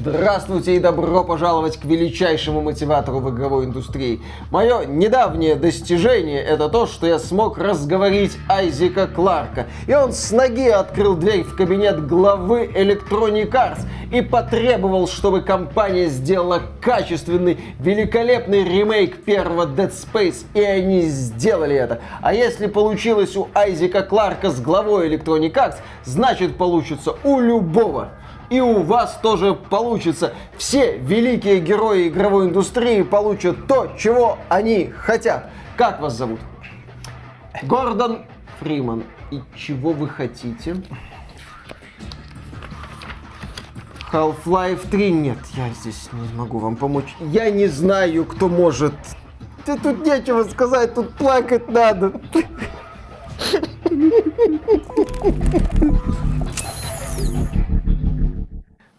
Здравствуйте и добро пожаловать к величайшему мотиватору в игровой индустрии. Мое недавнее достижение это то, что я смог разговорить Айзека Кларка. И он с ноги открыл дверь в кабинет главы Electronic Arts и потребовал, чтобы компания сделала качественный, великолепный ремейк первого Dead Space. И они сделали это. А если получилось у Айзека Кларка с главой Electronic Arts, значит получится у любого и у вас тоже получится. Все великие герои игровой индустрии получат то, чего они хотят. Как вас зовут? Гордон Фриман. И чего вы хотите? Half-Life 3 нет, я здесь не могу вам помочь. Я не знаю, кто может. Ты тут нечего сказать, тут плакать надо.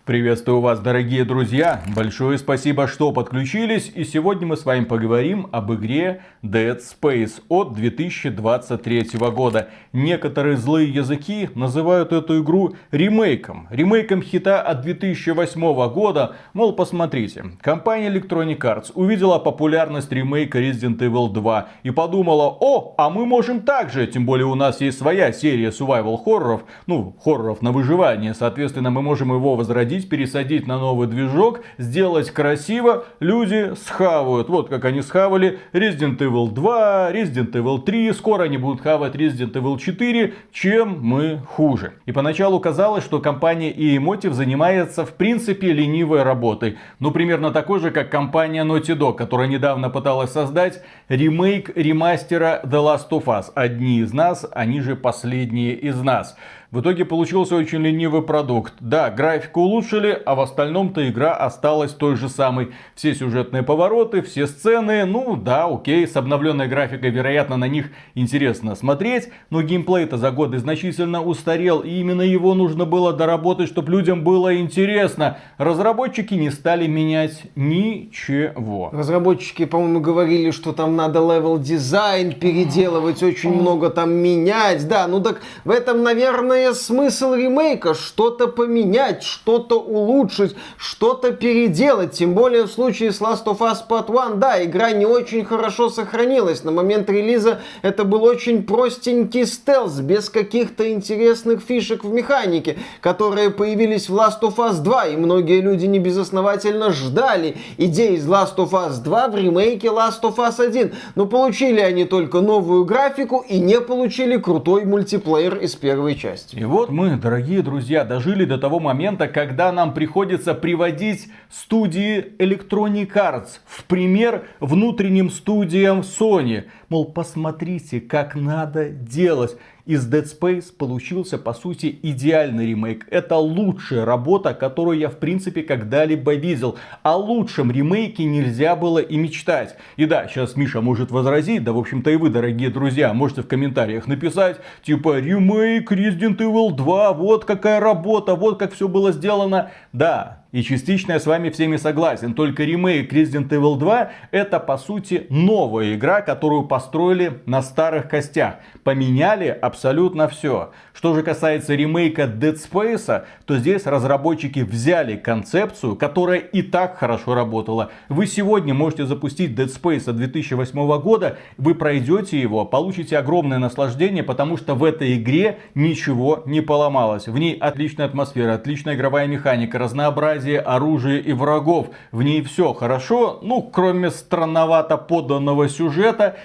Приветствую вас, дорогие друзья! Большое спасибо, что подключились. И сегодня мы с вами поговорим об игре Dead Space от 2023 года. Некоторые злые языки называют эту игру ремейком. Ремейком хита от 2008 года. Мол, посмотрите, компания Electronic Arts увидела популярность ремейка Resident Evil 2 и подумала, о, а мы можем так же. Тем более у нас есть своя серия survival хорроров, ну, хорроров на выживание. Соответственно, мы можем его возродить обновить, пересадить на новый движок, сделать красиво, люди схавают. Вот как они схавали Resident Evil 2, Resident Evil 3, скоро они будут хавать Resident Evil 4, чем мы хуже. И поначалу казалось, что компания EMotive занимается в принципе ленивой работой. Ну, примерно такой же, как компания Naughty Dog, которая недавно пыталась создать ремейк ремастера The Last of Us. Одни из нас, они же последние из нас. В итоге получился очень ленивый продукт. Да, графику улучшили, а в остальном-то игра осталась той же самой. Все сюжетные повороты, все сцены, ну да, окей, с обновленной графикой, вероятно, на них интересно смотреть, но геймплей-то за годы значительно устарел, и именно его нужно было доработать, чтобы людям было интересно. Разработчики не стали менять ничего. Разработчики, по-моему, говорили, что там надо level design переделывать, очень много там менять. Да, ну так в этом, наверное, наверное, смысл ремейка что-то поменять, что-то улучшить, что-то переделать. Тем более в случае с Last of Us Part 1, да, игра не очень хорошо сохранилась. На момент релиза это был очень простенький стелс, без каких-то интересных фишек в механике, которые появились в Last of Us 2, и многие люди не безосновательно ждали идеи из Last of Us 2 в ремейке Last of Us 1. Но получили они только новую графику и не получили крутой мультиплеер из первой части есть. И вот мы, дорогие друзья, дожили до того момента, когда нам приходится приводить студии Electronic Arts в пример внутренним студиям Sony. Мол, посмотрите, как надо делать из Dead Space получился по сути идеальный ремейк. Это лучшая работа, которую я в принципе когда-либо видел. О лучшем ремейке нельзя было и мечтать. И да, сейчас Миша может возразить, да в общем-то и вы, дорогие друзья, можете в комментариях написать, типа ремейк Resident Evil 2, вот какая работа, вот как все было сделано. Да, и частично я с вами всеми согласен. Только ремейк Resident Evil 2 это по сути новая игра, которую построили на старых костях. Поменяли абсолютно все. Что же касается ремейка Dead Space, то здесь разработчики взяли концепцию, которая и так хорошо работала. Вы сегодня можете запустить Dead Space 2008 года, вы пройдете его, получите огромное наслаждение, потому что в этой игре ничего не поломалось. В ней отличная атмосфера, отличная игровая механика, разнообразие разнообразие оружия и врагов. В ней все хорошо, ну, кроме странновато поданного сюжета.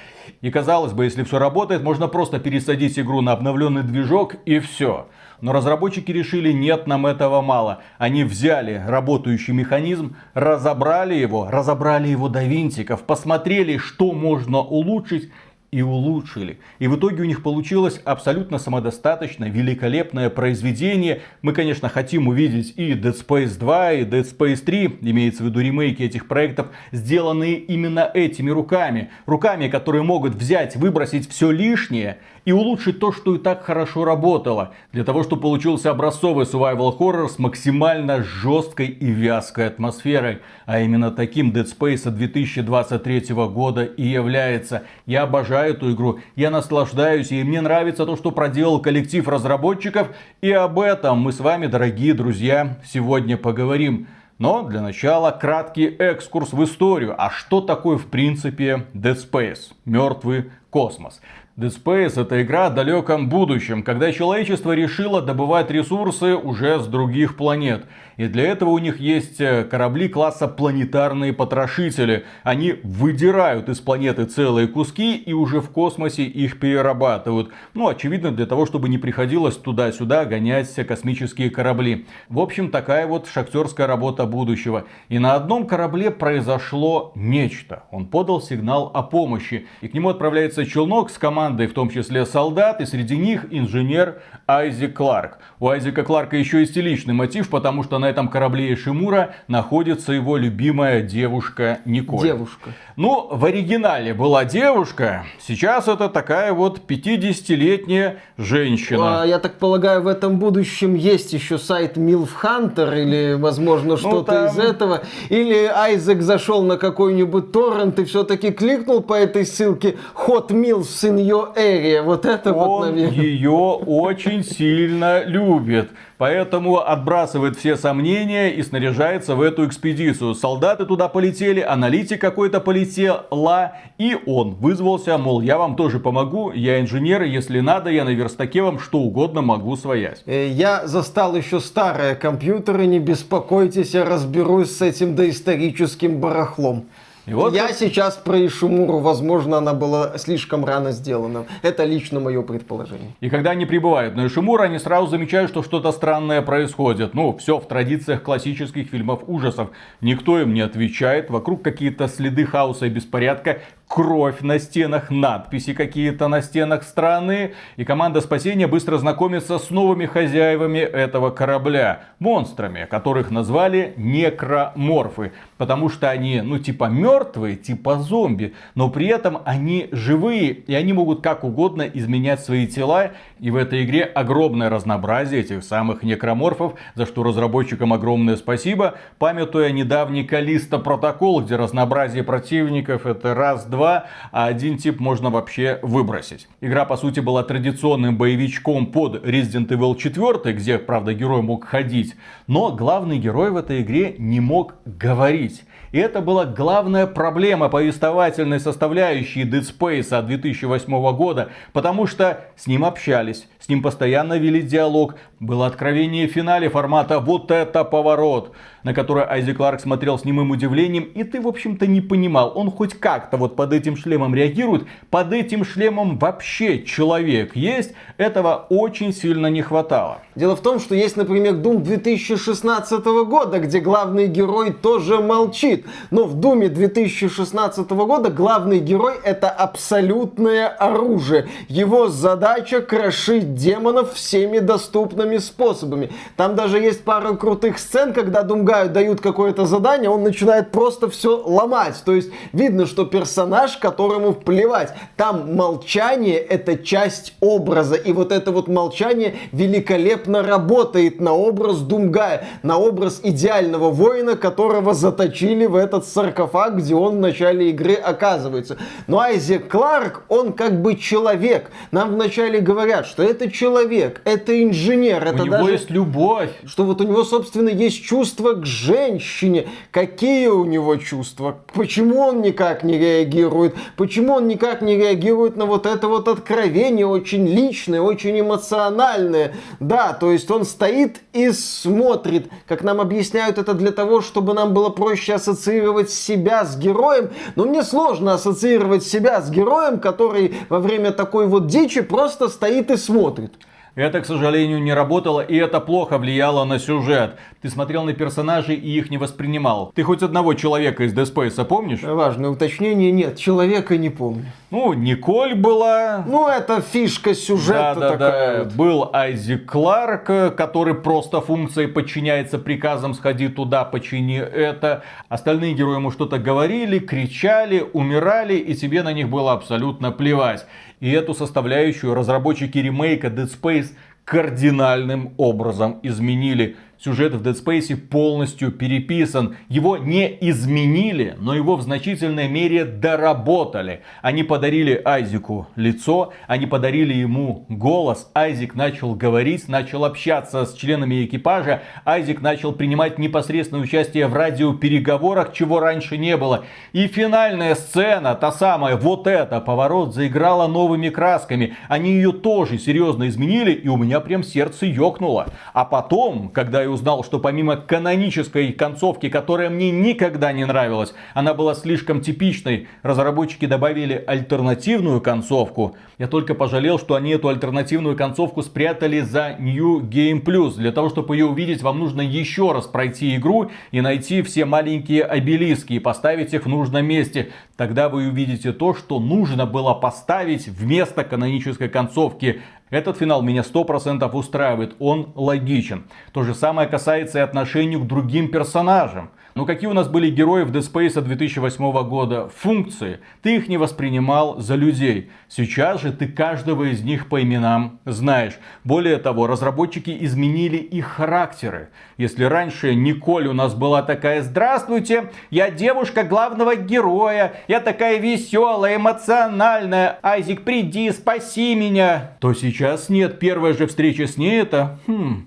И казалось бы, если все работает, можно просто пересадить игру на обновленный движок и все. Но разработчики решили, нет, нам этого мало. Они взяли работающий механизм, разобрали его, разобрали его до винтиков, посмотрели, что можно улучшить и улучшили. И в итоге у них получилось абсолютно самодостаточное, великолепное произведение. Мы, конечно, хотим увидеть и Dead Space 2, и Dead Space 3, имеется в виду ремейки этих проектов, сделанные именно этими руками. Руками, которые могут взять, выбросить все лишнее и улучшить то, что и так хорошо работало. Для того, чтобы получился образцовый survival horror с максимально жесткой и вязкой атмосферой. А именно таким Dead Space 2023 года и является. Я обожаю эту игру, я наслаждаюсь, и мне нравится то, что проделал коллектив разработчиков, и об этом мы с вами, дорогие друзья, сегодня поговорим. Но для начала краткий экскурс в историю. А что такое в принципе Dead Space? Мертвый космос. Dead Space это игра о далеком будущем, когда человечество решило добывать ресурсы уже с других планет. И для этого у них есть э, корабли класса планетарные потрошители. Они выдирают из планеты целые куски и уже в космосе их перерабатывают. Ну, очевидно, для того, чтобы не приходилось туда-сюда гонять космические корабли. В общем, такая вот шахтерская работа будущего. И на одном корабле произошло нечто. Он подал сигнал о помощи. И к нему отправляется челнок с командой, в том числе солдат, и среди них инженер Айзек Кларк. У Айзека Кларка еще и личный мотив, потому что на этом корабле Шимура находится его любимая девушка Николь. Девушка. Ну, в оригинале была девушка, сейчас это такая вот 50-летняя женщина. А, я так полагаю, в этом будущем есть еще сайт Milf Hunter или, возможно, Ну, что-то там- из этого. Или Айзек зашел на какой-нибудь торрент и все-таки кликнул по этой ссылке Hot Meals in your area. Вот это вот, Он наверное. ее очень сильно любит. Поэтому отбрасывает все сомнения и снаряжается в эту экспедицию. Солдаты туда полетели, аналитик какой-то полетела, и он вызвался, мол, я вам тоже помогу, я инженер, если надо, я на верстаке вам что угодно могу своять. Э, Я застал еще старые компьютеры, не беспокойтесь, я разберусь с этим доисторическим барахлом. И вот я как- сейчас про Ишимуру, возможно, она была слишком рано сделана. Это лично мое предположение. И когда они прибывают на Ишимура, они сразу замечают, что что-то странное происходит. Ну, все в традициях классических фильмов ужасов. Никто им не отвечает. Вокруг какие-то следы хаоса и беспорядка. Кровь на стенах, надписи какие-то на стенах странные. И команда спасения быстро знакомится с новыми хозяевами этого корабля. Монстрами, которых назвали некроморфы. Потому что они, ну, типа мертвые, типа зомби. Но при этом они живые. И они могут как угодно изменять свои тела. И в этой игре огромное разнообразие этих самых некроморфов. За что разработчикам огромное спасибо. Памятуя недавний Калиста протокол, где разнообразие противников это раз-два, а один тип можно вообще выбросить. Игра, по сути, была традиционным боевичком под Resident Evil 4, где, правда, герой мог ходить. Но главный герой в этой игре не мог говорить. И это была главная проблема повествовательной составляющей Dead Space 2008 года, потому что с ним общались, с ним постоянно вели диалог. Было откровение в финале формата «Вот это поворот», на который Айзек Кларк смотрел с немым удивлением, и ты, в общем-то, не понимал, он хоть как-то вот под этим шлемом реагирует, под этим шлемом вообще человек есть, этого очень сильно не хватало. Дело в том, что есть, например, Doom 2016 года, где главный герой тоже молчит. Но в Думе 2016 года главный герой это абсолютное оружие. Его задача крошить демонов всеми доступными способами. Там даже есть пару крутых сцен, когда Думгаю дают какое-то задание, он начинает просто все ломать. То есть видно, что персонаж, которому плевать. Там молчание это часть образа. И вот это вот молчание великолепно работает на образ Думгая, на образ идеального воина, которого заточили в этот саркофаг, где он в начале игры оказывается. Но Айзек Кларк, он как бы человек. Нам вначале говорят, что это человек, это инженер, это У него даже есть любовь. что вот у него, собственно, есть чувства к женщине. Какие у него чувства? Почему он никак не реагирует? Почему он никак не реагирует на вот это вот откровение, очень личное, очень эмоциональное? Да, то есть он стоит и смотрит. Как нам объясняют, это для того, чтобы нам было проще ассоциировать себя с героем. Но мне сложно ассоциировать себя с героем, который во время такой вот дичи просто стоит и смотрит. Это, к сожалению, не работало, и это плохо влияло на сюжет. Ты смотрел на персонажей и их не воспринимал. Ты хоть одного человека из Dead Space помнишь? Важное уточнение, нет, человека не помню. Ну, Николь была. Ну, это фишка сюжета Да, да, такая. да. вот. Был Айзек Кларк, э, который просто функцией подчиняется приказам «сходи туда, почини это». Остальные герои ему что-то говорили, кричали, умирали, и тебе на них было абсолютно плевать. И эту составляющую разработчики ремейка Dead Space кардинальным образом изменили. Сюжет в Dead Space полностью переписан. Его не изменили, но его в значительной мере доработали. Они подарили Айзеку лицо, они подарили ему голос. Айзек начал говорить, начал общаться с членами экипажа. Айзек начал принимать непосредственное участие в радиопереговорах, чего раньше не было. И финальная сцена, та самая, вот эта, поворот, заиграла новыми красками. Они ее тоже серьезно изменили, и у меня прям сердце ёкнуло. А потом, когда я узнал, что помимо канонической концовки, которая мне никогда не нравилась, она была слишком типичной, разработчики добавили альтернативную концовку. Я только пожалел, что они эту альтернативную концовку спрятали за New Game Plus. Для того, чтобы ее увидеть, вам нужно еще раз пройти игру и найти все маленькие обелиски и поставить их в нужном месте. Тогда вы увидите то, что нужно было поставить вместо канонической концовки. Этот финал меня 100% устраивает, он логичен. То же самое касается и отношений к другим персонажам. Ну какие у нас были герои в Dead Space 2008 года? Функции. Ты их не воспринимал за людей. Сейчас же ты каждого из них по именам знаешь. Более того, разработчики изменили их характеры. Если раньше Николь у нас была такая «Здравствуйте, я девушка главного героя, я такая веселая, эмоциональная, Айзик, приди, спаси меня», то сейчас нет. Первая же встреча с ней это... Хм,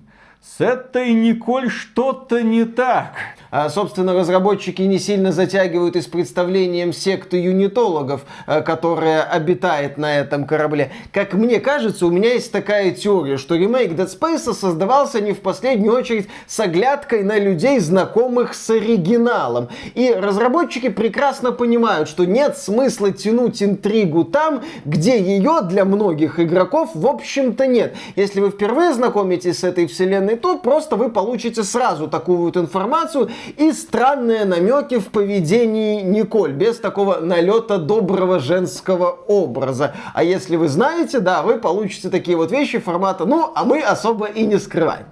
с этой Николь что-то не так. А, собственно, разработчики не сильно затягивают и с представлением секты юнитологов, а, которая обитает на этом корабле. Как мне кажется, у меня есть такая теория, что ремейк Dead Space создавался не в последнюю очередь с оглядкой на людей, знакомых с оригиналом. И разработчики прекрасно понимают, что нет смысла тянуть интригу там, где ее для многих игроков в общем-то нет. Если вы впервые знакомитесь с этой вселенной, то просто вы получите сразу такую вот информацию, и странные намеки в поведении Николь, без такого налета доброго женского образа. А если вы знаете, да, вы получите такие вот вещи формата, ну, а мы особо и не скрываем.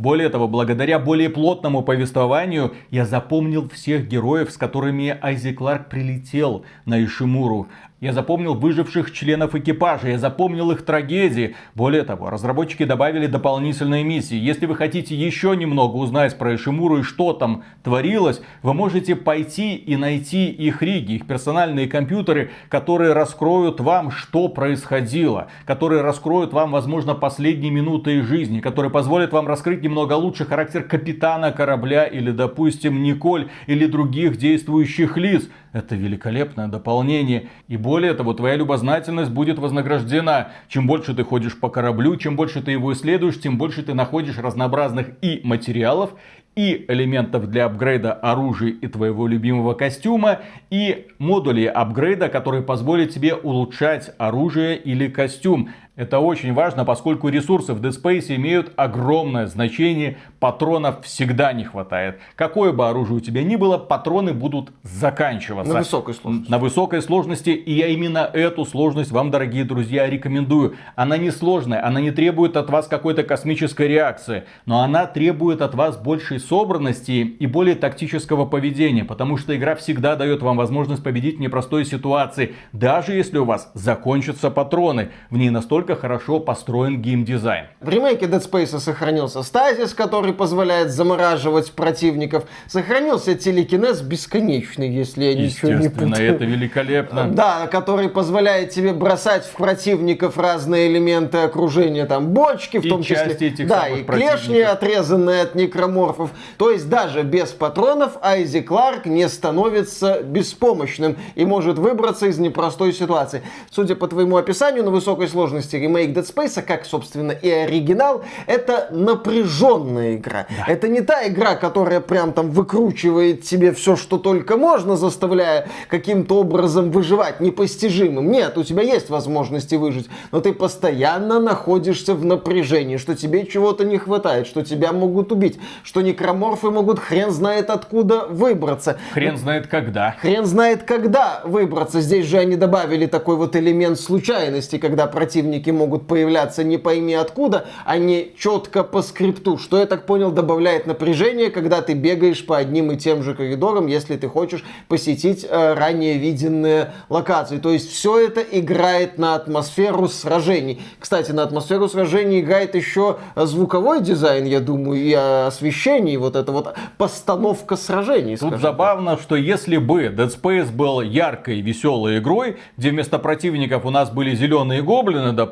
Более того, благодаря более плотному повествованию я запомнил всех героев, с которыми Айзи Кларк прилетел на Ишимуру. Я запомнил выживших членов экипажа, я запомнил их трагедии. Более того, разработчики добавили дополнительные миссии. Если вы хотите еще немного узнать про Ишимуру и что там творилось, вы можете пойти и найти их риги, их персональные компьютеры, которые раскроют вам, что происходило, которые раскроют вам, возможно, последние минуты их жизни, которые позволят вам раскрыть немного лучше характер капитана корабля или, допустим, Николь или других действующих лиц. Это великолепное дополнение. И более того, твоя любознательность будет вознаграждена. Чем больше ты ходишь по кораблю, чем больше ты его исследуешь, тем больше ты находишь разнообразных и материалов, и элементов для апгрейда оружия и твоего любимого костюма, и модулей апгрейда, которые позволят тебе улучшать оружие или костюм. Это очень важно, поскольку ресурсы в Dead Space имеют огромное значение. Патронов всегда не хватает. Какое бы оружие у тебя ни было, патроны будут заканчиваться. На высокой сложности. На высокой сложности. И я именно эту сложность вам, дорогие друзья, рекомендую. Она не сложная, она не требует от вас какой-то космической реакции. Но она требует от вас большей собранности и более тактического поведения. Потому что игра всегда дает вам возможность победить в непростой ситуации. Даже если у вас закончатся патроны. В ней настолько насколько хорошо построен геймдизайн. В ремейке Dead Space сохранился стазис, который позволяет замораживать противников. Сохранился телекинез бесконечный, если я ничего не путаю. это великолепно. Да, который позволяет тебе бросать в противников разные элементы окружения, там бочки, в и том числе. Этих да, и клешни, отрезанные от некроморфов. То есть даже без патронов Айзи Кларк не становится беспомощным и может выбраться из непростой ситуации. Судя по твоему описанию, на высокой сложности ремейк Dead Space, как, собственно, и оригинал, это напряженная игра. Да. Это не та игра, которая прям там выкручивает тебе все, что только можно, заставляя каким-то образом выживать непостижимым. Нет, у тебя есть возможности выжить, но ты постоянно находишься в напряжении, что тебе чего-то не хватает, что тебя могут убить, что не некроморфы могут хрен знает откуда выбраться. Хрен знает когда. Хрен знает когда выбраться. Здесь же они добавили такой вот элемент случайности, когда противники могут появляться не пойми откуда, а не четко по скрипту. Что, я так понял, добавляет напряжение, когда ты бегаешь по одним и тем же коридорам, если ты хочешь посетить э, ранее виденные локации. То есть все это играет на атмосферу сражений. Кстати, на атмосферу сражений играет еще звуковой дизайн, я думаю, и освещение, и вот эта вот постановка сражений. Тут забавно, что если бы Dead Space был яркой, веселой игрой, где вместо противников у нас были зеленые гоблины, допустим,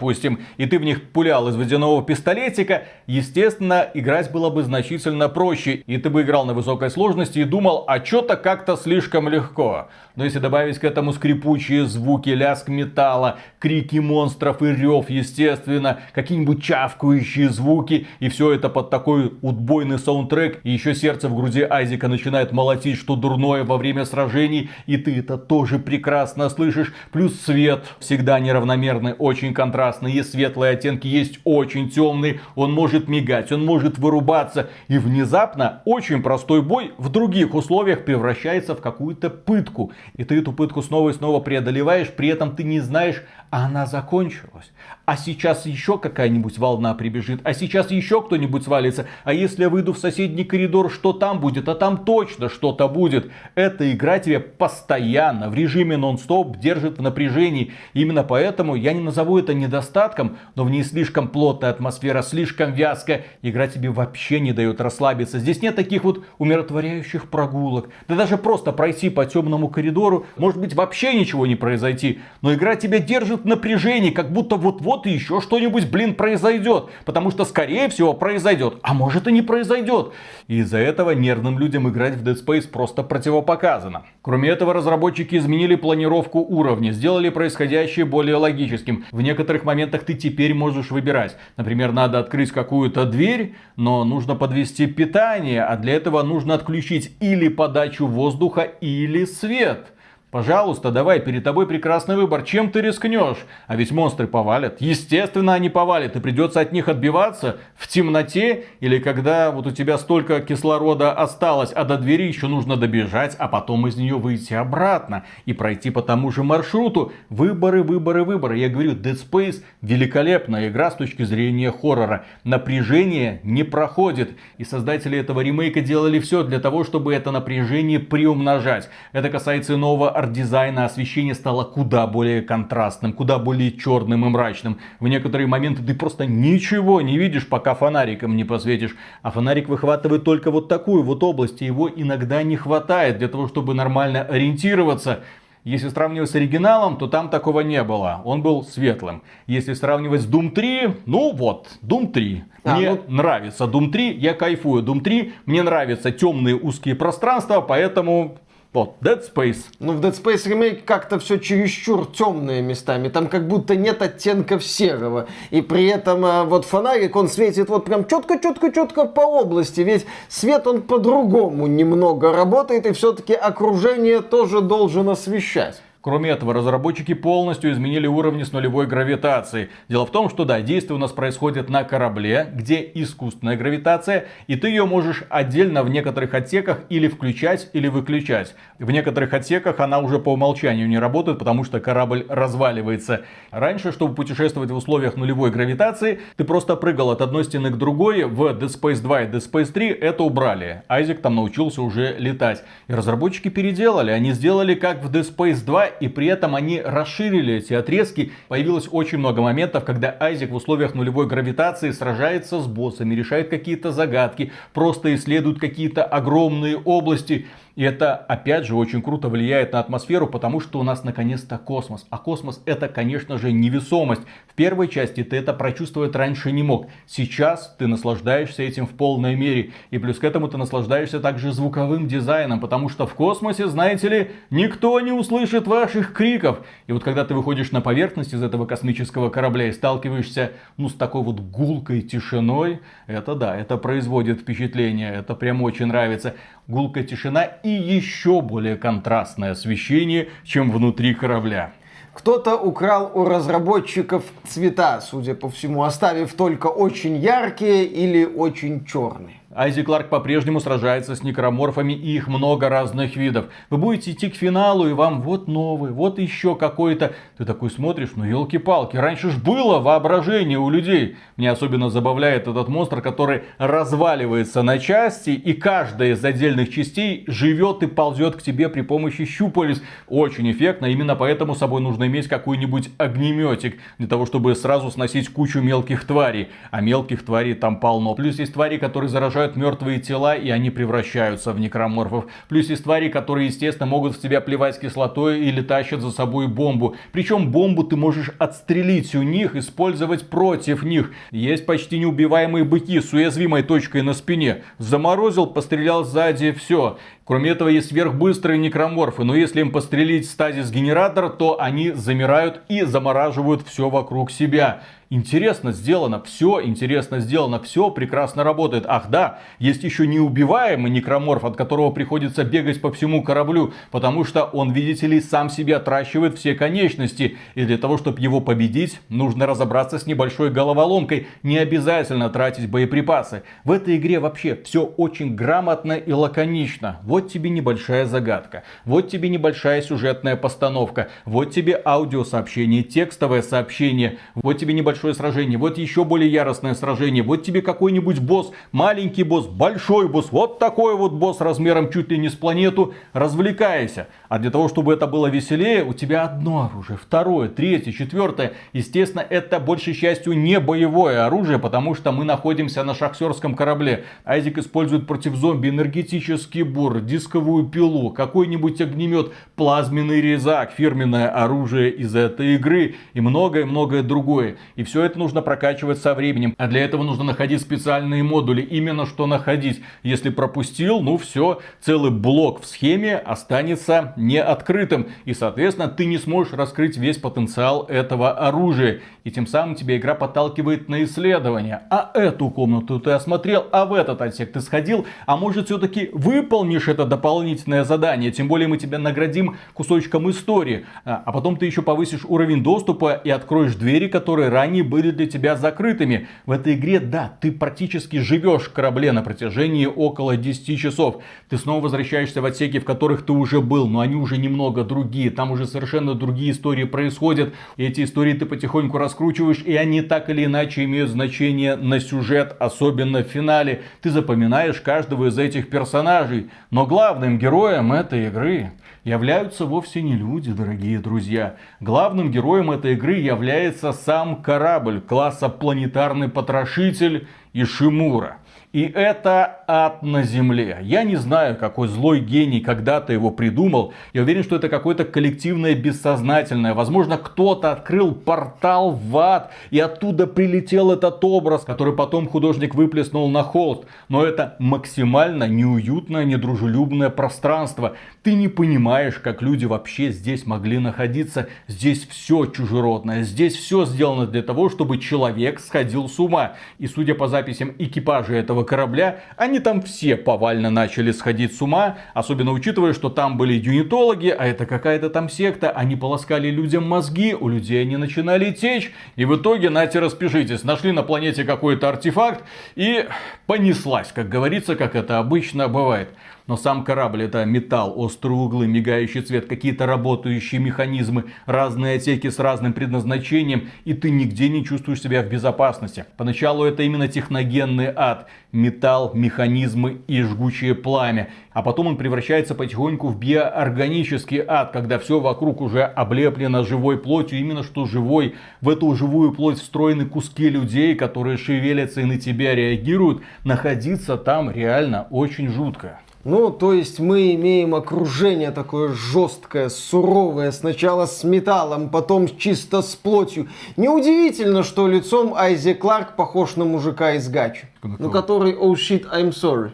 и ты в них пулял из водяного пистолетика, естественно, играть было бы значительно проще, и ты бы играл на высокой сложности и думал, а что-то как-то слишком легко. Но если добавить к этому скрипучие звуки, лязг металла, крики монстров и рев, естественно, какие-нибудь чавкающие звуки, и все это под такой утбойный саундтрек, и еще сердце в груди Айзека начинает молотить, что дурное во время сражений, и ты это тоже прекрасно слышишь. Плюс свет всегда неравномерный, очень контрастный, есть светлые оттенки, есть очень темный, он может мигать, он может вырубаться, и внезапно очень простой бой в других условиях превращается в какую-то пытку. И ты эту пытку снова и снова преодолеваешь, при этом ты не знаешь, а она закончилась. А сейчас еще какая-нибудь волна прибежит, а сейчас еще кто-нибудь свалится. А если я выйду в соседний коридор, что там будет? А там точно что-то будет. Эта игра тебя постоянно в режиме нон-стоп держит в напряжении. Именно поэтому я не назову это недостатком, но в ней слишком плотная атмосфера, слишком вязкая. Игра тебе вообще не дает расслабиться. Здесь нет таких вот умиротворяющих прогулок. Да даже просто пройти по темному коридору, может быть вообще ничего не произойти. Но игра тебя держит в напряжении, как будто вот-вот и еще что-нибудь, блин, произойдет. Потому что, скорее всего, произойдет. А может и не произойдет. И из-за этого нервным людям играть в Dead Space просто противопоказано. Кроме этого, разработчики изменили планировку уровня, сделали происходящее более логическим. В некоторых моментах ты теперь можешь выбирать. Например, надо открыть какую-то дверь, но нужно подвести питание, а для этого нужно отключить или подачу воздуха, или свет. Пожалуйста, давай, перед тобой прекрасный выбор. Чем ты рискнешь? А ведь монстры повалят. Естественно, они повалят. И придется от них отбиваться в темноте. Или когда вот у тебя столько кислорода осталось, а до двери еще нужно добежать, а потом из нее выйти обратно. И пройти по тому же маршруту. Выборы, выборы, выборы. Я говорю, Dead Space великолепная игра с точки зрения хоррора. Напряжение не проходит. И создатели этого ремейка делали все для того, чтобы это напряжение приумножать. Это касается нового арт-дизайна освещение стало куда более контрастным, куда более черным и мрачным. В некоторые моменты ты просто ничего не видишь, пока фонариком не посветишь. А фонарик выхватывает только вот такую вот область, и его иногда не хватает для того, чтобы нормально ориентироваться. Если сравнивать с оригиналом, то там такого не было. Он был светлым. Если сравнивать с Doom 3, ну вот, Doom 3. А, мне ну... нравится Doom 3, я кайфую Doom 3. Мне нравятся темные узкие пространства, поэтому вот, Dead Space. Ну, в Dead Space Remake как-то все чересчур темные местами. Там как будто нет оттенков серого. И при этом а, вот фонарик, он светит вот прям четко-четко-четко по области. Ведь свет он по-другому немного работает, и все-таки окружение тоже должен освещать. Кроме этого, разработчики полностью изменили уровни с нулевой гравитацией. Дело в том, что да, действие у нас происходит на корабле, где искусственная гравитация, и ты ее можешь отдельно в некоторых отсеках или включать, или выключать. В некоторых отсеках она уже по умолчанию не работает, потому что корабль разваливается. Раньше, чтобы путешествовать в условиях нулевой гравитации, ты просто прыгал от одной стены к другой. В Dead Space 2 и Dead Space 3 это убрали. Айзек там научился уже летать. И разработчики переделали. Они сделали как в Dead Space 2 и при этом они расширили эти отрезки. Появилось очень много моментов, когда Айзек в условиях нулевой гравитации сражается с боссами, решает какие-то загадки, просто исследует какие-то огромные области. И это, опять же, очень круто влияет на атмосферу, потому что у нас наконец-то космос. А космос это, конечно же, невесомость. В первой части ты это прочувствовать раньше не мог. Сейчас ты наслаждаешься этим в полной мере. И плюс к этому ты наслаждаешься также звуковым дизайном, потому что в космосе, знаете ли, никто не услышит ваших криков. И вот когда ты выходишь на поверхность из этого космического корабля и сталкиваешься, ну, с такой вот гулкой тишиной, это да, это производит впечатление, это прям очень нравится гулкая тишина еще более контрастное освещение, чем внутри корабля. Кто-то украл у разработчиков цвета, судя по всему, оставив только очень яркие или очень черные. Айзи Кларк по-прежнему сражается с некроморфами, и их много разных видов. Вы будете идти к финалу, и вам вот новый, вот еще какой-то. Ты такой смотришь, ну елки-палки, раньше ж было воображение у людей. Мне особенно забавляет этот монстр, который разваливается на части, и каждая из отдельных частей живет и ползет к тебе при помощи щупалец. Очень эффектно, именно поэтому с собой нужно иметь какой-нибудь огнеметик, для того, чтобы сразу сносить кучу мелких тварей. А мелких тварей там полно. Плюс есть твари, которые заражают заражают мертвые тела, и они превращаются в некроморфов. Плюс есть твари, которые, естественно, могут в тебя плевать кислотой или тащат за собой бомбу. Причем бомбу ты можешь отстрелить у них, использовать против них. Есть почти неубиваемые быки с уязвимой точкой на спине. Заморозил, пострелял сзади, все. Кроме этого, есть сверхбыстрые некроморфы, но если им пострелить стазис генератор, то они замирают и замораживают все вокруг себя. Интересно сделано, все интересно сделано, все прекрасно работает. Ах да, есть еще неубиваемый некроморф, от которого приходится бегать по всему кораблю, потому что он, видите ли, сам себе отращивает все конечности. И для того, чтобы его победить, нужно разобраться с небольшой головоломкой. Не обязательно тратить боеприпасы. В этой игре вообще все очень грамотно и лаконично. Вот тебе небольшая загадка, вот тебе небольшая сюжетная постановка, вот тебе аудиосообщение, текстовое сообщение, вот тебе небольшое большое сражение, вот еще более яростное сражение, вот тебе какой-нибудь босс, маленький босс, большой босс, вот такой вот босс размером чуть ли не с планету, развлекайся. А для того, чтобы это было веселее, у тебя одно оружие, второе, третье, четвертое. Естественно, это большей частью не боевое оружие, потому что мы находимся на шахтерском корабле. Айзик использует против зомби энергетический бур, дисковую пилу, какой-нибудь огнемет, плазменный резак, фирменное оружие из этой игры и многое-многое другое. И все это нужно прокачивать со временем. А для этого нужно находить специальные модули. Именно что находить. Если пропустил, ну все, целый блок в схеме останется не открытым. И, соответственно, ты не сможешь раскрыть весь потенциал этого оружия. И тем самым тебя игра подталкивает на исследование. А эту комнату ты осмотрел, а в этот отсек ты сходил. А может все-таки выполнишь это дополнительное задание. Тем более мы тебя наградим кусочком истории. А, а потом ты еще повысишь уровень доступа и откроешь двери, которые ранее были для тебя закрытыми. В этой игре, да, ты практически живешь в корабле на протяжении около 10 часов. Ты снова возвращаешься в отсеки, в которых ты уже был, но они уже немного другие. Там уже совершенно другие истории происходят. И эти истории ты потихоньку раскручиваешь, и они так или иначе имеют значение на сюжет, особенно в финале. Ты запоминаешь каждого из этих персонажей. Но главным героем этой игры являются вовсе не люди, дорогие друзья. Главным героем этой игры является сам корабль класса планетарный потрошитель Ишимура. И это ад на земле. Я не знаю, какой злой гений когда-то его придумал. Я уверен, что это какое-то коллективное бессознательное. Возможно, кто-то открыл портал в ад, и оттуда прилетел этот образ, который потом художник выплеснул на холст. Но это максимально неуютное, недружелюбное пространство. Ты не понимаешь, как люди вообще здесь могли находиться. Здесь все чужеродное. Здесь все сделано для того, чтобы человек сходил с ума. И судя по записям экипажа этого корабля, они там все повально начали сходить с ума, особенно учитывая, что там были юнитологи, а это какая-то там секта, они полоскали людям мозги, у людей они начинали течь, и в итоге, нате, распишитесь, нашли на планете какой-то артефакт и понеслась, как говорится, как это обычно бывает. Но сам корабль это металл, острые углы, мигающий цвет, какие-то работающие механизмы, разные отсеки с разным предназначением, и ты нигде не чувствуешь себя в безопасности. Поначалу это именно техногенный ад, металл, механизмы и жгучее пламя. А потом он превращается потихоньку в биоорганический ад, когда все вокруг уже облеплено живой плотью, именно что живой. В эту живую плоть встроены куски людей, которые шевелятся и на тебя реагируют. Находиться там реально очень жутко. Ну, то есть мы имеем окружение такое жесткое, суровое, сначала с металлом, потом чисто с плотью. Неудивительно, что лицом Айзи Кларк похож на мужика из Гачи. Ну, который «Oh shit, I'm sorry».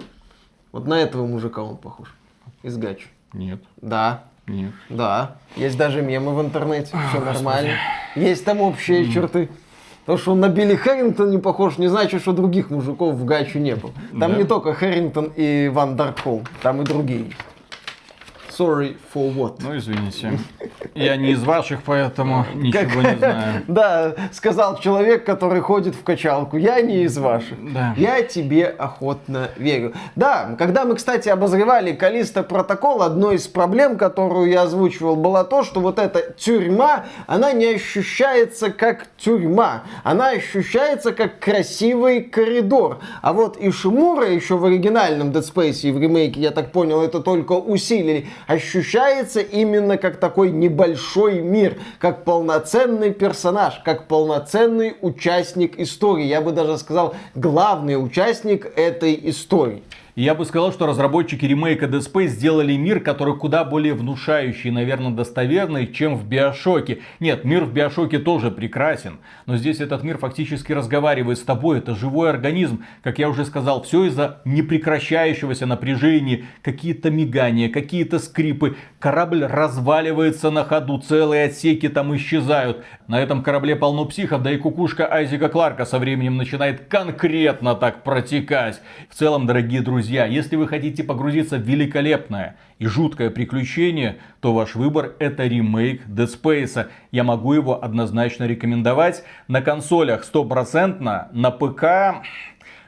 Вот на этого мужика он похож. Из Гачи. Нет. Да. Нет. Да. Есть даже мемы в интернете. Все нормально. Есть там общие черты. То, что он на Билли Хэррингтон не похож, не значит, что других мужиков в Гачу не было. Там да. не только Хэррингтон и Ван Даркхолм, там и другие. Sorry for what? Ну, извините. Я не из ваших, поэтому ничего не знаю. Да, сказал человек, который ходит в качалку. Я не из ваших. Да. Я тебе охотно верю. Да, когда мы, кстати, обозревали Калиста протокол, одной из проблем, которую я озвучивал, была то, что вот эта тюрьма, она не ощущается как тюрьма. Она ощущается как красивый коридор. А вот Ишимура еще в оригинальном Dead Space и в ремейке, я так понял, это только усилили, ощущается именно как такой небольшой мир, как полноценный персонаж, как полноценный участник истории. Я бы даже сказал, главный участник этой истории. И я бы сказал, что разработчики ремейка Dead Space сделали мир, который куда более внушающий, наверное, достоверный, чем в Биошоке. Нет, мир в Биошоке тоже прекрасен, но здесь этот мир фактически разговаривает с тобой, это живой организм. Как я уже сказал, все из-за непрекращающегося напряжения, какие-то мигания, какие-то скрипы, корабль разваливается на ходу, целые отсеки там исчезают. На этом корабле полно психов, да и кукушка Айзека Кларка со временем начинает конкретно так протекать. В целом, дорогие друзья, друзья, если вы хотите погрузиться в великолепное и жуткое приключение, то ваш выбор это ремейк Dead Space. Я могу его однозначно рекомендовать. На консолях стопроцентно, на ПК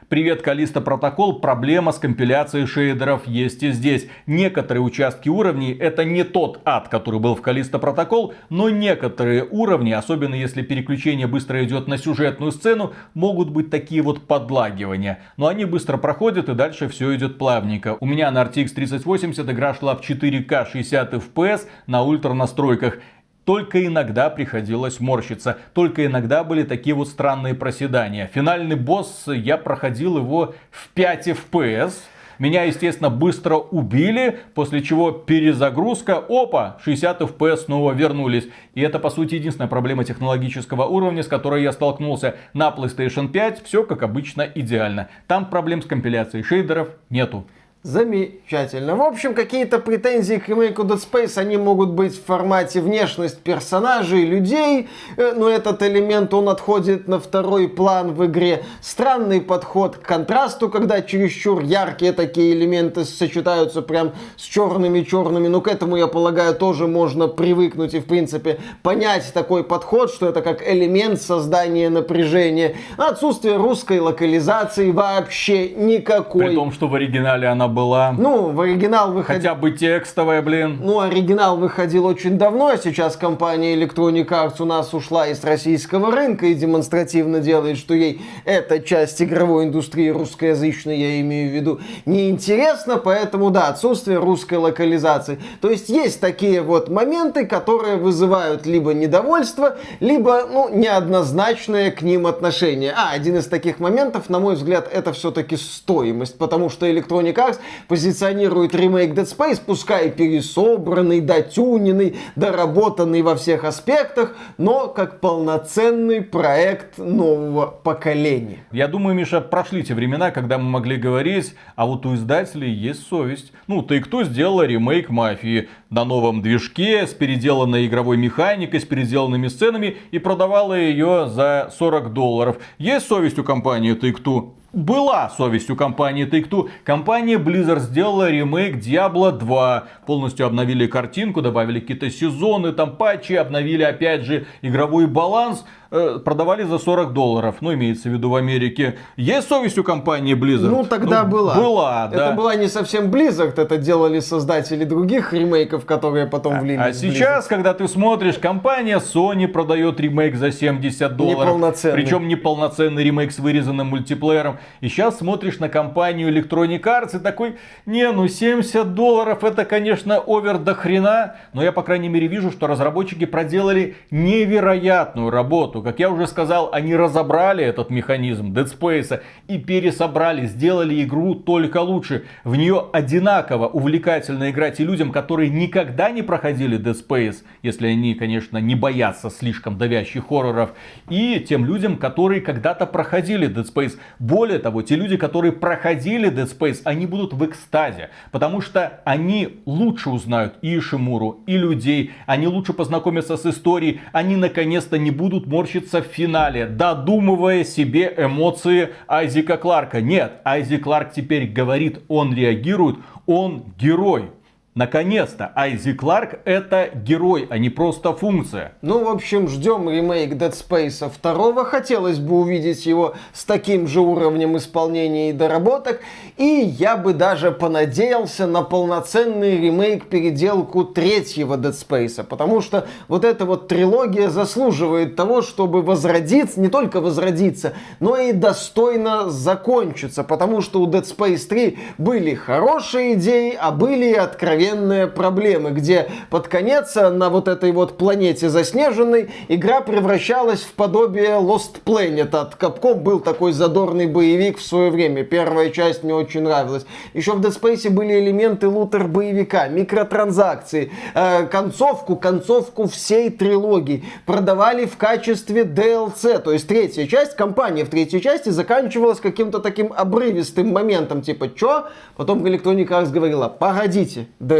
Привет, Калиста Протокол. Проблема с компиляцией шейдеров есть и здесь. Некоторые участки уровней это не тот ад, который был в Калиста Протокол, но некоторые уровни, особенно если переключение быстро идет на сюжетную сцену, могут быть такие вот подлагивания. Но они быстро проходят и дальше все идет плавненько. У меня на RTX 3080 игра шла в 4К 60 FPS на ультра настройках. Только иногда приходилось морщиться. Только иногда были такие вот странные проседания. Финальный босс, я проходил его в 5 FPS. Меня, естественно, быстро убили, после чего перезагрузка, опа, 60 FPS снова вернулись. И это, по сути, единственная проблема технологического уровня, с которой я столкнулся. На PlayStation 5 все, как обычно, идеально. Там проблем с компиляцией шейдеров нету. Замечательно. В общем, какие-то претензии к ремейку Dead Space, они могут быть в формате внешность персонажей, людей, э, но этот элемент, он отходит на второй план в игре. Странный подход к контрасту, когда чересчур яркие такие элементы сочетаются прям с черными-черными, но к этому, я полагаю, тоже можно привыкнуть и, в принципе, понять такой подход, что это как элемент создания напряжения. Отсутствие русской локализации вообще никакой. При том, что в оригинале она была. Ну, в оригинал выходил... Хотя бы текстовая, блин. Ну, оригинал выходил очень давно, а сейчас компания Electronic Arts у нас ушла из российского рынка и демонстративно делает, что ей эта часть игровой индустрии русскоязычной, я имею в виду, неинтересна, поэтому, да, отсутствие русской локализации. То есть есть такие вот моменты, которые вызывают либо недовольство, либо, ну, неоднозначное к ним отношение. А, один из таких моментов, на мой взгляд, это все-таки стоимость, потому что Electronic Arts позиционирует ремейк Dead Space, пускай пересобранный, дотюненный, доработанный во всех аспектах, но как полноценный проект нового поколения. Я думаю, Миша, прошли те времена, когда мы могли говорить, а вот у издателей есть совесть. Ну, ты кто сделал ремейк Мафии на новом движке, с переделанной игровой механикой, с переделанными сценами и продавала ее за 40 долларов. Есть совесть у компании Take-Two? Была совестью компании Take-Two. Компания Blizzard сделала ремейк Diablo 2. Полностью обновили картинку, добавили какие-то сезоны, там патчи, обновили опять же игровой баланс. Э, продавали за 40 долларов, ну, имеется в виду в Америке. Есть совесть у компании Blizzard? Ну, тогда ну, была. Была, да. Это была не совсем Blizzard, это делали создатели других ремейков, которые потом а, влились А сейчас, Blizzard. когда ты смотришь, компания Sony продает ремейк за 70 долларов. Неполноценный. Причем неполноценный ремейк с вырезанным мультиплеером. И сейчас смотришь на компанию Electronic Arts и такой, не, ну 70 долларов это, конечно, овер до хрена. Но я, по крайней мере, вижу, что разработчики проделали невероятную работу работу. Как я уже сказал, они разобрали этот механизм Dead Space и пересобрали, сделали игру только лучше. В нее одинаково увлекательно играть и людям, которые никогда не проходили Dead Space, если они, конечно, не боятся слишком давящих хорроров, и тем людям, которые когда-то проходили Dead Space. Более того, те люди, которые проходили Dead Space, они будут в экстазе, потому что они лучше узнают и Шимуру, и людей, они лучше познакомятся с историей, они наконец-то не будут морщиться морщится в финале, додумывая себе эмоции Айзека Кларка. Нет, Айзек Кларк теперь говорит, он реагирует, он герой. Наконец-то, Айзи Кларк это герой, а не просто функция. Ну, в общем, ждем ремейк Dead Space 2. Хотелось бы увидеть его с таким же уровнем исполнения и доработок. И я бы даже понадеялся на полноценный ремейк, переделку третьего Dead Space. Потому что вот эта вот трилогия заслуживает того, чтобы возродиться, не только возродиться, но и достойно закончиться. Потому что у Dead Space 3 были хорошие идеи, а были и откровенные откровенные проблемы, где под конец на вот этой вот планете заснеженной игра превращалась в подобие Lost Planet. От Capcom был такой задорный боевик в свое время. Первая часть мне очень нравилась. Еще в Dead Space были элементы лутер-боевика, микротранзакции, э, концовку, концовку всей трилогии продавали в качестве DLC. То есть третья часть, компания в третьей части заканчивалась каким-то таким обрывистым моментом, типа, чё? Потом Electronic Arts говорила, погодите, DLC,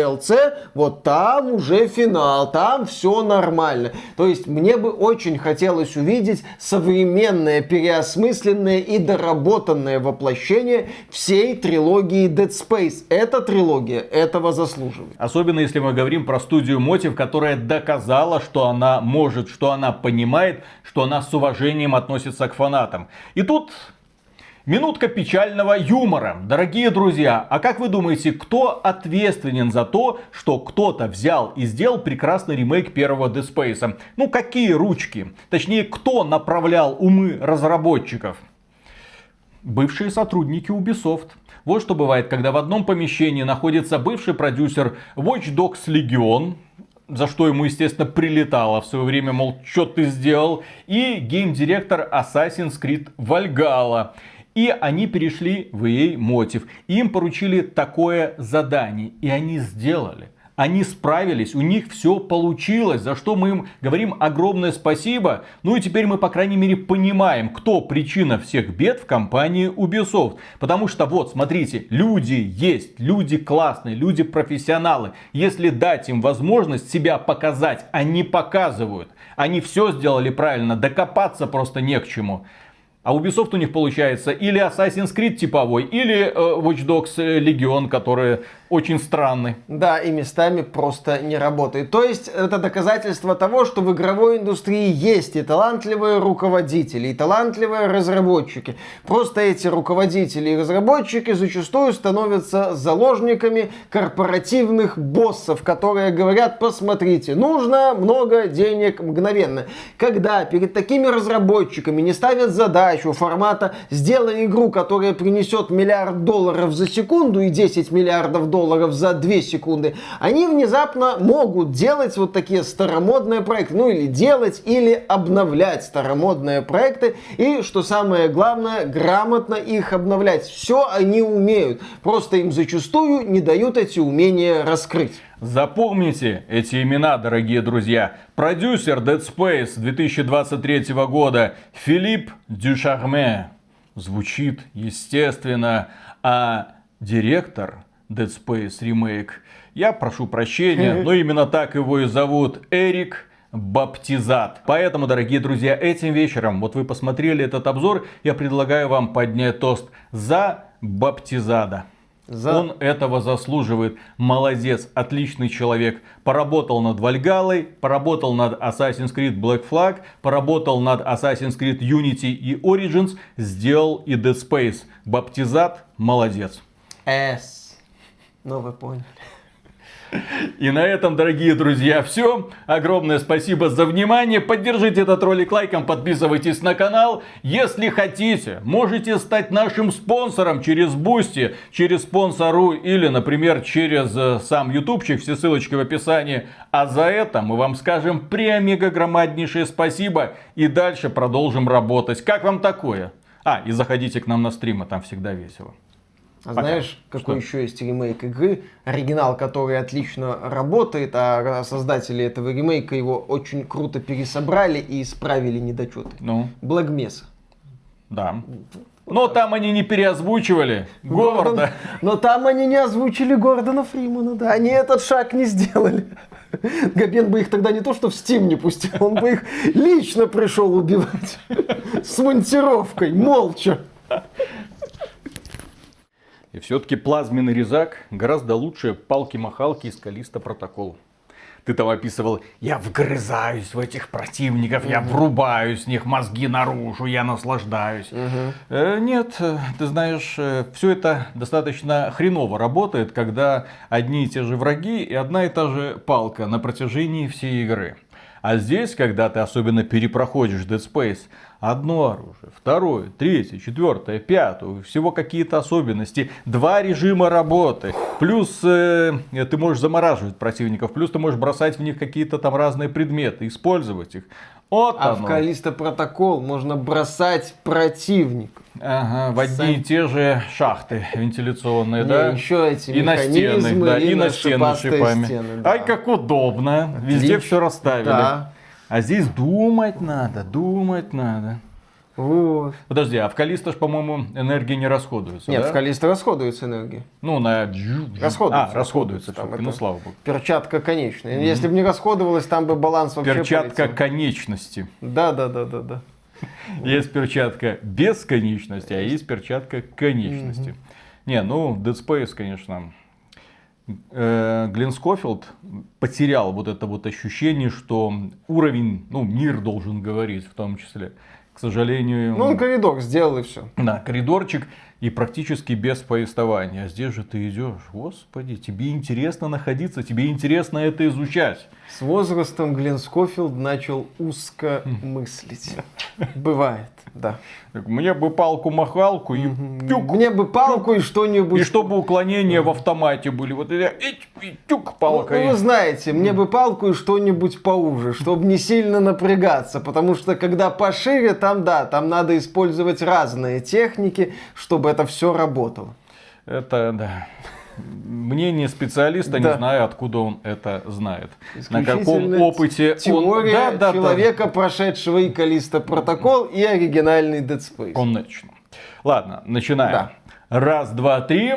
вот там уже финал, там все нормально. То есть мне бы очень хотелось увидеть современное, переосмысленное и доработанное воплощение всей трилогии Dead Space. Эта трилогия этого заслуживает. Особенно если мы говорим про студию Мотив, которая доказала, что она может, что она понимает, что она с уважением относится к фанатам. И тут Минутка печального юмора. Дорогие друзья, а как вы думаете, кто ответственен за то, что кто-то взял и сделал прекрасный ремейк первого Dead Space? Ну, какие ручки? Точнее, кто направлял умы разработчиков? Бывшие сотрудники Ubisoft. Вот что бывает, когда в одном помещении находится бывший продюсер Watch Dogs Legion, за что ему, естественно, прилетало в свое время, мол, что ты сделал, и гейм-директор Assassin's Creed Valhalla. И они перешли в EA Motive. Им поручили такое задание. И они сделали. Они справились, у них все получилось, за что мы им говорим огромное спасибо. Ну и теперь мы, по крайней мере, понимаем, кто причина всех бед в компании Ubisoft. Потому что вот, смотрите, люди есть, люди классные, люди профессионалы. Если дать им возможность себя показать, они показывают. Они все сделали правильно, докопаться просто не к чему. А Ubisoft у них получается или Assassin's Creed типовой, или э, Watch Dogs Legion, которые очень странный. Да, и местами просто не работает. То есть это доказательство того, что в игровой индустрии есть и талантливые руководители, и талантливые разработчики. Просто эти руководители и разработчики зачастую становятся заложниками корпоративных боссов, которые говорят, посмотрите, нужно много денег мгновенно. Когда перед такими разработчиками не ставят задачу формата «сделай игру, которая принесет миллиард долларов за секунду и 10 миллиардов долларов за 2 секунды, они внезапно могут делать вот такие старомодные проекты. Ну или делать, или обновлять старомодные проекты. И, что самое главное, грамотно их обновлять. Все они умеют. Просто им зачастую не дают эти умения раскрыть. Запомните эти имена, дорогие друзья. Продюсер Dead Space 2023 года Филипп Дюшарме. Звучит естественно. А директор Dead Space Remake. Я прошу прощения, но именно так его и зовут Эрик Баптизат. Поэтому, дорогие друзья, этим вечером, вот вы посмотрели этот обзор, я предлагаю вам поднять тост за Баптизада. За... Он этого заслуживает. Молодец, отличный человек. Поработал над Вальгалой, поработал над Assassin's Creed Black Flag, поработал над Assassin's Creed Unity и Origins, сделал и Dead Space. Баптизат, молодец. S. Ну, вы поняли. И на этом, дорогие друзья, все. Огромное спасибо за внимание. Поддержите этот ролик лайком, подписывайтесь на канал. Если хотите, можете стать нашим спонсором через Boosty, через Sponsr или, например, через э, сам ютубчик. Все ссылочки в описании. А за это мы вам скажем преомега громаднейшее спасибо. И дальше продолжим работать. Как вам такое? А, и заходите к нам на стримы, там всегда весело. А Пока. знаешь, какой Что? еще есть ремейк игры? Оригинал, который отлично работает, а создатели этого ремейка его очень круто пересобрали и исправили недочеты. Ну? Black Mesa. Да. Но там они не переозвучивали Говарда. Но там они не озвучили Гордона Фримана, да. Они этот шаг не сделали. Габен бы их тогда не то, что в Steam не пустил, он бы их лично пришел убивать. С монтировкой, молча. И все-таки плазменный резак гораздо лучше палки-махалки из Калиста Протокол. Ты там описывал, я вгрызаюсь в этих противников, я врубаю с них мозги наружу, я наслаждаюсь. Э, нет, э, ты знаешь, все это достаточно хреново работает, когда одни и те же враги и одна и та же палка на протяжении всей игры. А здесь, когда ты особенно перепроходишь Dead Space, одно оружие, второе, третье, четвертое, пятое, всего какие-то особенности, два режима работы, плюс э, ты можешь замораживать противников, плюс ты можешь бросать в них какие-то там разные предметы, использовать их. Вот А оно. в Калиста протокол можно бросать противников. Ага, в одни и те же шахты вентиляционные, Не, да? еще эти и на стены, да, и и, на стены шипами. стены, да. Ай, как удобно. Везде Отлично. все расставили. Да. А здесь думать надо, думать надо. Вот. Подожди, а в Калиста ж, по-моему, энергия не расходуется, Нет, да? в Калиста расходуется энергия. Ну, на... Расходуется, А, расходуется. там Ну, слава богу. Перчатка конечная. Если бы не расходовалась, там бы баланс вообще Перчатка полетел. конечности. Да, да, да, да, да. Есть перчатка без конечности, а есть перчатка конечности. Не, ну, Dead Space, конечно. Э, Глен Скофилд потерял вот это вот ощущение, что уровень, ну, мир должен говорить в том числе. К сожалению, Ну, он коридор сделал и все. да, коридорчик и практически без повествования. А здесь же ты идешь, господи, тебе интересно находиться, тебе интересно это изучать. С возрастом Глен Скофилд начал узко мыслить. Бывает, да. Мне бы палку-махалку и тюк, Мне бы палку и что-нибудь. И чтобы уклонения в автомате были. Вот и тюк палкой. ну, вы знаете, мне бы палку и что-нибудь поуже, чтобы не сильно напрягаться, потому что когда пошире, там да, там надо использовать разные техники, чтобы это все работало. Это, да. Мнение специалиста, Да. не знаю, откуда он это знает. На каком опыте он... Теория Да, да, да. человека, прошедшего и Калиста протокол, и оригинальный Dead Space. Конечно. Ладно, начинаем. Да. Раз, два, три.